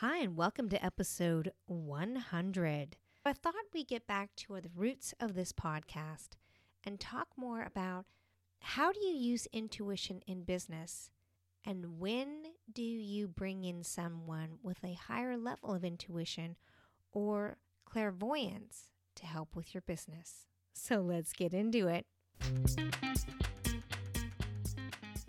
Hi, and welcome to episode 100. I thought we'd get back to the roots of this podcast and talk more about how do you use intuition in business and when do you bring in someone with a higher level of intuition or clairvoyance to help with your business. So let's get into it.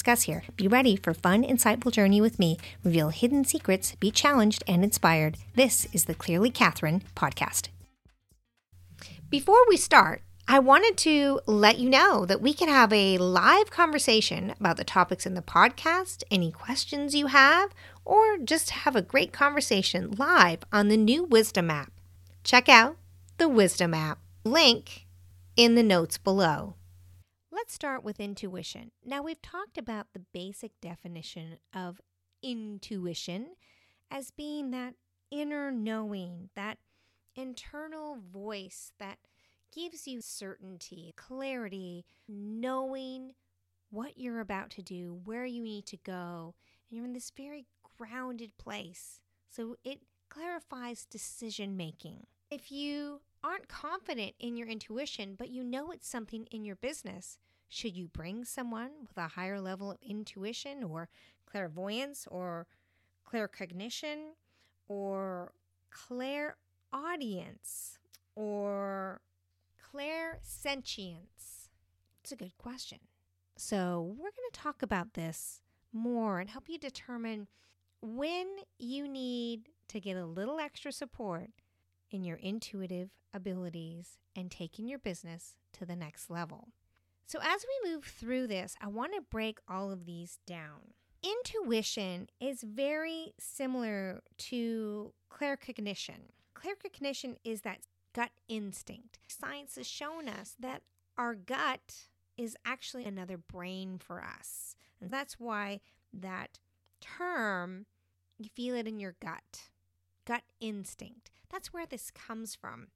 discuss here. Be ready for fun, insightful journey with me. Reveal hidden secrets, be challenged and inspired. This is the Clearly Catherine podcast. Before we start, I wanted to let you know that we can have a live conversation about the topics in the podcast, any questions you have, or just have a great conversation live on the new Wisdom app. Check out the Wisdom app. Link in the notes below. Let's start with intuition. Now, we've talked about the basic definition of intuition as being that inner knowing, that internal voice that gives you certainty, clarity, knowing what you're about to do, where you need to go. And you're in this very grounded place. So it clarifies decision making. If you aren't confident in your intuition, but you know it's something in your business, should you bring someone with a higher level of intuition or clairvoyance or claircognition or clairaudience or clairsentience? It's a good question. So, we're going to talk about this more and help you determine when you need to get a little extra support in your intuitive abilities and taking your business to the next level. So, as we move through this, I want to break all of these down. Intuition is very similar to claircognition. Claircognition is that gut instinct. Science has shown us that our gut is actually another brain for us. And that's why that term, you feel it in your gut. Gut instinct. That's where this comes from.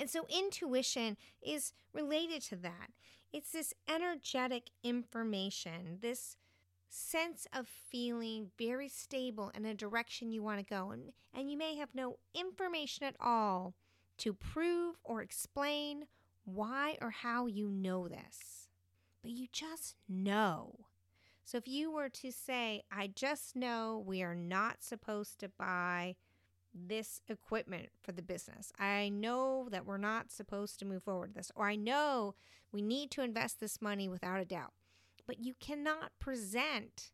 And so intuition is related to that. It's this energetic information, this sense of feeling very stable in a direction you want to go. And, and you may have no information at all to prove or explain why or how you know this, but you just know. So if you were to say, I just know we are not supposed to buy this equipment for the business. I know that we're not supposed to move forward with this, or I know we need to invest this money without a doubt. But you cannot present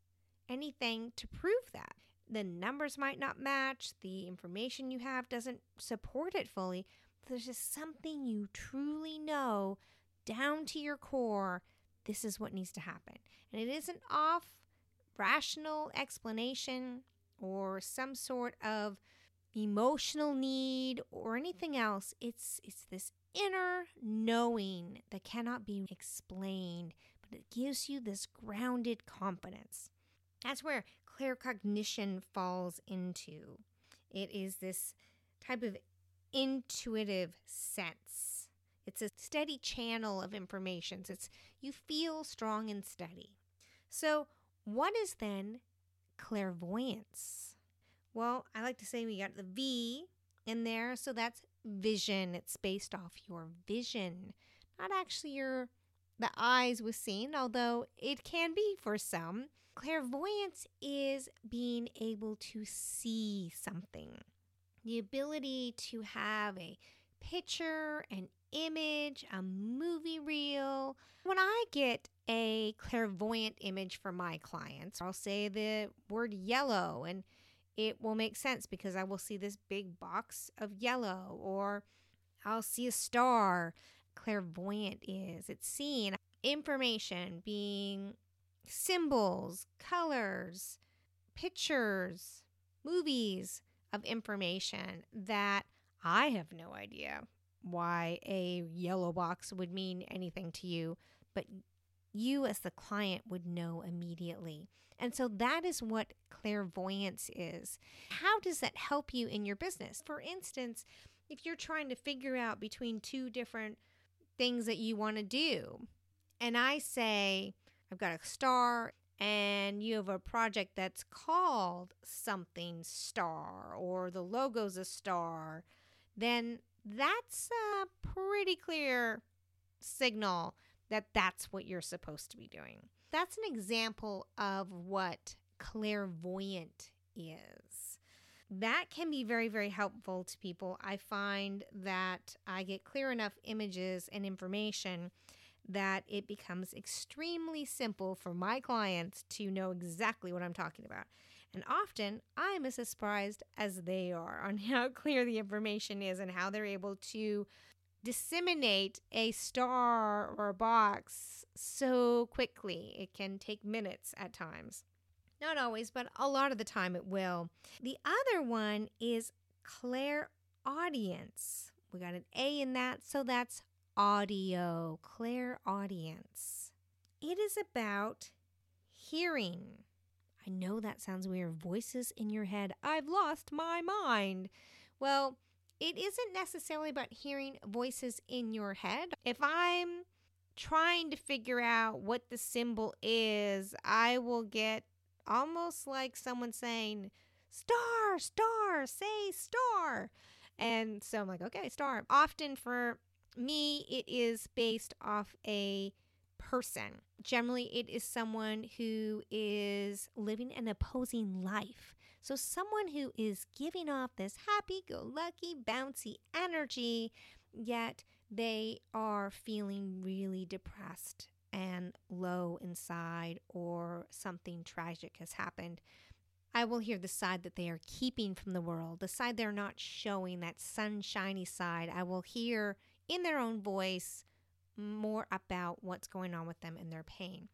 anything to prove that. The numbers might not match, the information you have doesn't support it fully. There's just something you truly know down to your core. This is what needs to happen. And it isn't off rational explanation or some sort of emotional need or anything else. It's it's this inner knowing that cannot be explained, but it gives you this grounded confidence. That's where claircognition falls into. It is this type of intuitive sense. It's a steady channel of information. It's you feel strong and steady. So, what is then clairvoyance? Well, I like to say we got the V in there, so that's vision. It's based off your vision, not actually your the eyes was seen, although it can be for some. Clairvoyance is being able to see something. The ability to have a picture, an image, a movie reel. When I get a clairvoyant image for my clients, I'll say the word yellow and it will make sense because I will see this big box of yellow or I'll see a star. Clairvoyant is it's seeing information being symbols, colors, pictures, movies. of information that I have no idea why a yellow box would mean anything to you, but you as the client would know immediately. And so that is what clairvoyance is. How does that help you in your business? For instance, if you're trying to figure out between two different things that you want to do, and I say, I've got a star and you have a project that's called something star or the logo's a star, then that's a pretty clear signal that that's what you're supposed to be doing. That's an example of what clairvoyant is. That can be very, very helpful to people. I find that I get clear enough images and information that it becomes extremely simple for my clients to know exactly what I'm talking about. And often I'm as surprised as they are on how clear the information is and how they're able to disseminate a star or a box so quickly. It can take minutes at times. Not always, but a lot of the time it will. The other one is clairaudience. We got an A in that, so that's audio, clairaudience. It is about hearing. I know that sounds weird. Voices in your head. I've lost my mind. Well, it isn't necessarily about hearing voices in your head. If I'm trying to figure out what the symbol is, I will get almost like someone saying, Star, star, say star. And so I'm like, okay, star. Often for me, it is based off a person. Generally, it is someone who is living an opposing life. So, someone who is giving off this happy go lucky, bouncy energy, yet they are feeling really depressed and low inside, or something tragic has happened. I will hear the side that they are keeping from the world, the side they're not showing, that sunshiny side. I will hear in their own voice more about what's going on with them and their pain.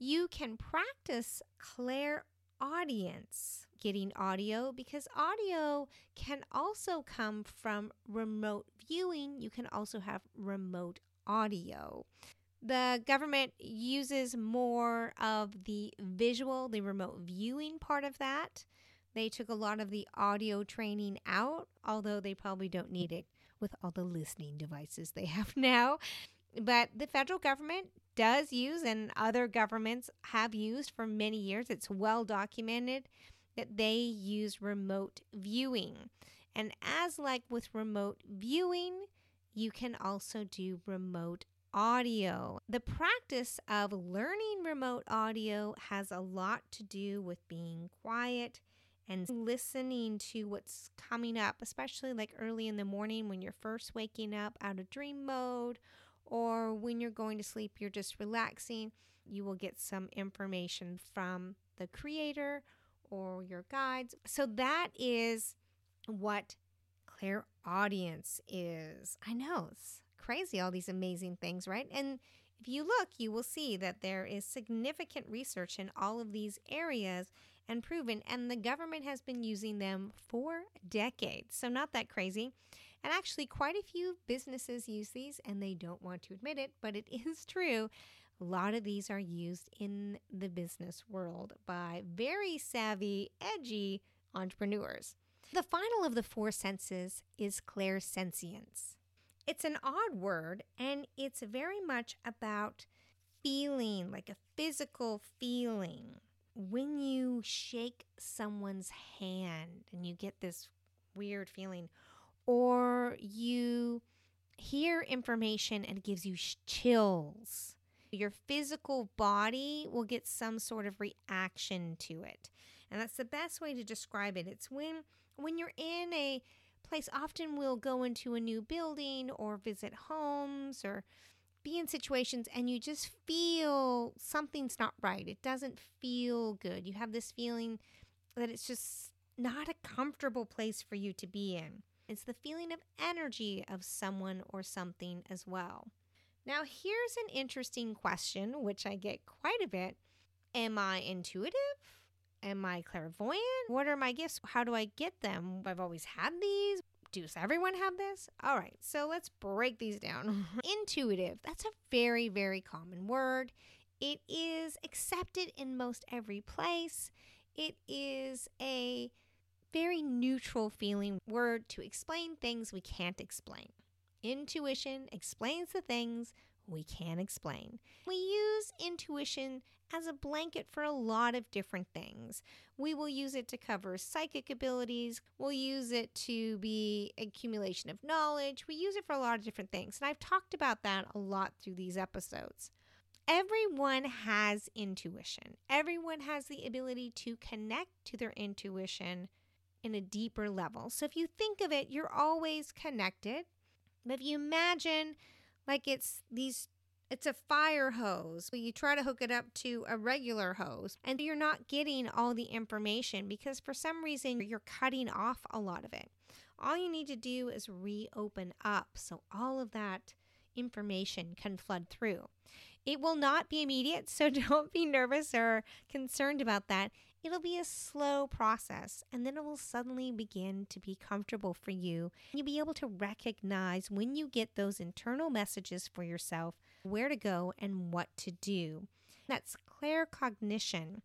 You can practice clairaudience, getting audio, because audio can also come from remote viewing. You can also have remote audio. The government uses more of the visual, the remote viewing part of that. They took a lot of the audio training out, although they probably don't need it with all the listening devices they have now. But the federal government does use, and other governments have used for many years, it's well documented that they use remote viewing. And as like with remote viewing, you can also do remote audio. The practice of learning remote audio has a lot to do with being quiet and listening to what's coming up, especially like early in the morning when you're first waking up out of dream mode or when you're going to sleep, you're just relaxing. You will get some information from the creator or your guides. So that is what clairaudience is. I know it's crazy, all these amazing things, right? And if you look, you will see that there is significant research in all of these areas and proven, and the government has been using them for decades. So, not that crazy. And actually, quite a few businesses use these and they don't want to admit it, but it is true. A lot of these are used in the business world by very savvy, edgy entrepreneurs. The final of the four senses is clairsentience. It's an odd word and it's very much about feeling, like a physical feeling. When you shake someone's hand and you get this weird feeling, or you hear information and it gives you chills. Your physical body will get some sort of reaction to it. And that's the best way to describe it. It's when when you're in a place often we'll go into a new building or visit homes or be in situations and you just feel something's not right. It doesn't feel good. You have this feeling that it's just not a comfortable place for you to be in. It's the feeling of energy of someone or something as well. Now, here's an interesting question, which I get quite a bit Am I intuitive? Am I clairvoyant? What are my gifts? How do I get them? I've always had these. Does everyone have this? All right, so let's break these down. Intuitive, that's a very, very common word. It is accepted in most every place. It is a very neutral feeling word to explain things we can't explain. Intuition explains the things we can't explain. We use intuition as a blanket for a lot of different things. We will use it to cover psychic abilities, we'll use it to be accumulation of knowledge, we use it for a lot of different things. And I've talked about that a lot through these episodes. Everyone has intuition. Everyone has the ability to connect to their intuition in a deeper level. So if you think of it, you're always connected. But if you imagine like it's these it's a fire hose. But you try to hook it up to a regular hose and you're not getting all the information because for some reason you're cutting off a lot of it. All you need to do is reopen up so all of that information can flood through. It will not be immediate, so don't be nervous or concerned about that. It'll be a slow process and then it will suddenly begin to be comfortable for you. You'll be able to recognize when you get those internal messages for yourself, where to go and what to do. That's claircognition.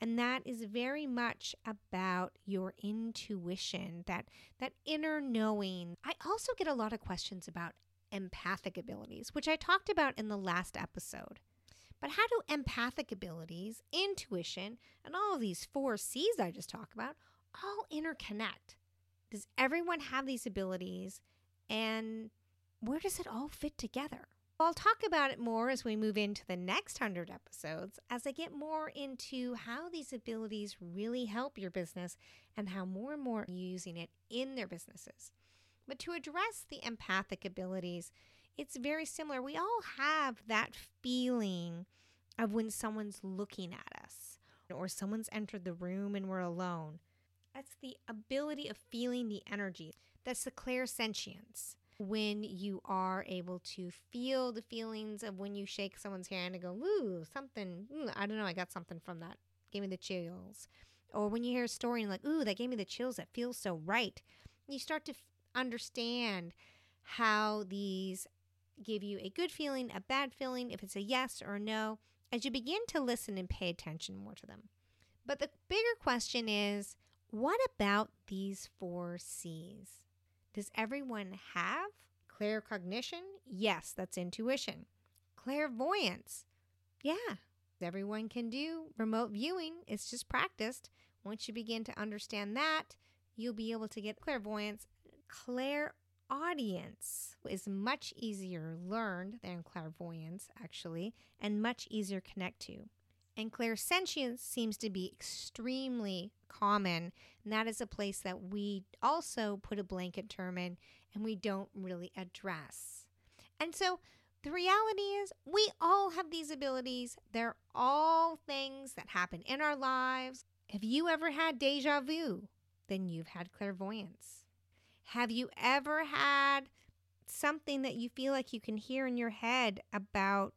And that is very much about your intuition, that that inner knowing. I also get a lot of questions about empathic abilities, which I talked about in the last episode. But how do empathic abilities, intuition, and all of these four C's I just talked about all interconnect? Does everyone have these abilities? And where does it all fit together? I'll talk about it more as we move into the next 100 episodes as I get more into how these abilities really help your business and how more and more are using it in their businesses. But to address the empathic abilities, it's very similar. We all have that feeling of when someone's looking at us or someone's entered the room and we're alone. That's the ability of feeling the energy. That's the clairsentience. When you are able to feel the feelings of when you shake someone's hand and go, ooh, something, ooh, I don't know, I got something from that. Gave me the chills. Or when you hear a story and like, ooh, that gave me the chills. That feels so right. You start to f- understand how these give you a good feeling, a bad feeling, if it's a yes or a no, as you begin to listen and pay attention more to them. But the bigger question is what about these four C's? Does everyone have claircognition? Yes, that's intuition. Clairvoyance? Yeah, everyone can do remote viewing. It's just practiced. Once you begin to understand that, you'll be able to get clairvoyance, clair audience is much easier learned than clairvoyance, actually, and much easier connect to. And clairsentience seems to be extremely common, and that is a place that we also put a blanket term in and we don't really address. And so the reality is, we all have these abilities. They're all things that happen in our lives. Have you ever had deja vu? Then you've had clairvoyance. Have you ever had something that you feel like you can hear in your head about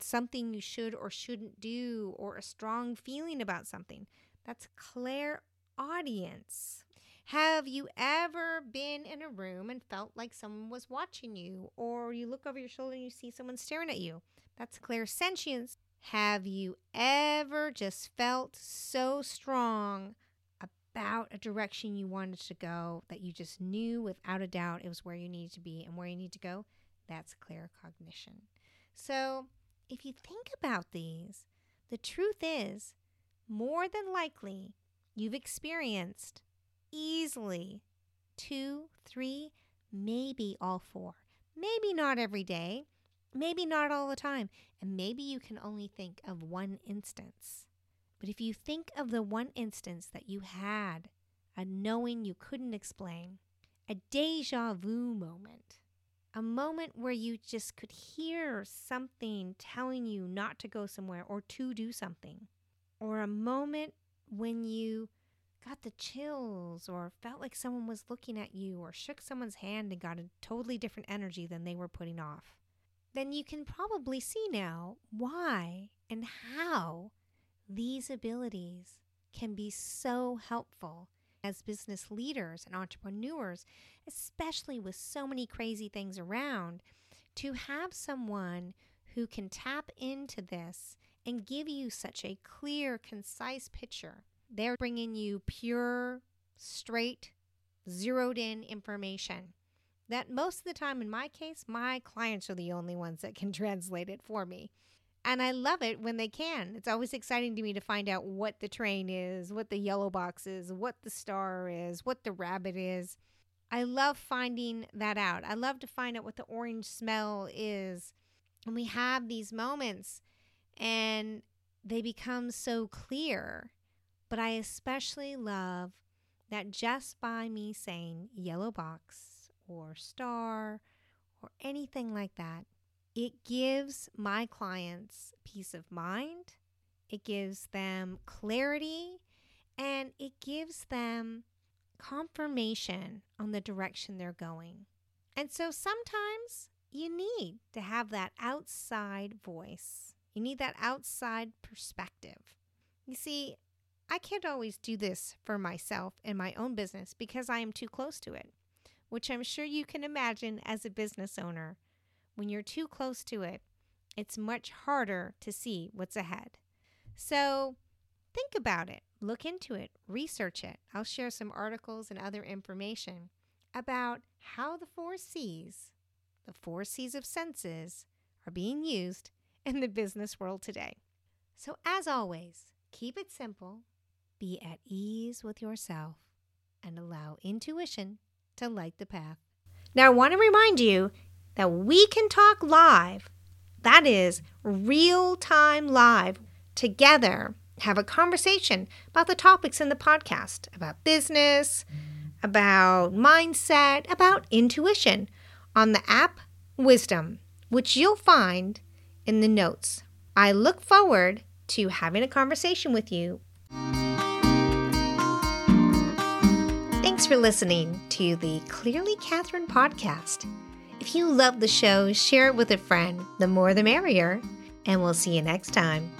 something you should or shouldn't do or a strong feeling about something? That's clairaudience. Have you ever been in a room and felt like someone was watching you, or you look over your shoulder and you see someone staring at you? That's clairsentience. Have you ever just felt so strong about a direction you wanted to go that you just knew without a doubt it was where you needed to be and where you need to go, that's clear cognition. So, if you think about these, the truth is, more than likely, you've experienced easily two, three, maybe all four. Maybe not every day, maybe not all the time, and maybe you can only think of one instance. But if you think of the one instance that you had, a knowing you couldn't explain, a deja vu moment, a moment where you just could hear something telling you not to go somewhere or to do something, or a moment when you got the chills or felt like someone was looking at you or shook someone's hand and got a totally different energy than they were putting off, then you can probably see now why and how these abilities can be so helpful as business leaders and entrepreneurs, especially with so many crazy things around, to have someone who can tap into this and give you such a clear, concise picture. They're bringing you pure, straight, zeroed in information that most of the time, in my case, my clients are the only ones that can translate it for me. And I love it when they can. It's always exciting to me to find out what the train is, what the yellow box is, what the star is, what the rabbit is. I love finding that out. I love to find out what the orange smell is. And we have these moments and they become so clear. But I especially love that just by me saying yellow box or star or anything like that, it gives my clients peace of mind, it gives them clarity, and it gives them confirmation on the direction they're going. And so sometimes you need to have that outside voice. You need that outside perspective. You see, I can't always do this for myself in my own business because I am too close to it, which I'm sure you can imagine as a business owner. When you're too close to it, it's much harder to see what's ahead. So think about it, look into it, research it. I'll share some articles and other information about how the four C's, the four C's of senses, are being used in the business world today. So, as always, keep it simple, be at ease with yourself, and allow intuition to light the path. Now, I want to remind you that we can talk live. That is real time live together, have a conversation about the topics in the podcast, about business, about mindset, about intuition on the app Wisdom, which you'll find in the notes. I look forward to having a conversation with you. Thanks for listening to the Clearly Catherine podcast. If you love the show, share it with a friend. The more the merrier. And we'll see you next time.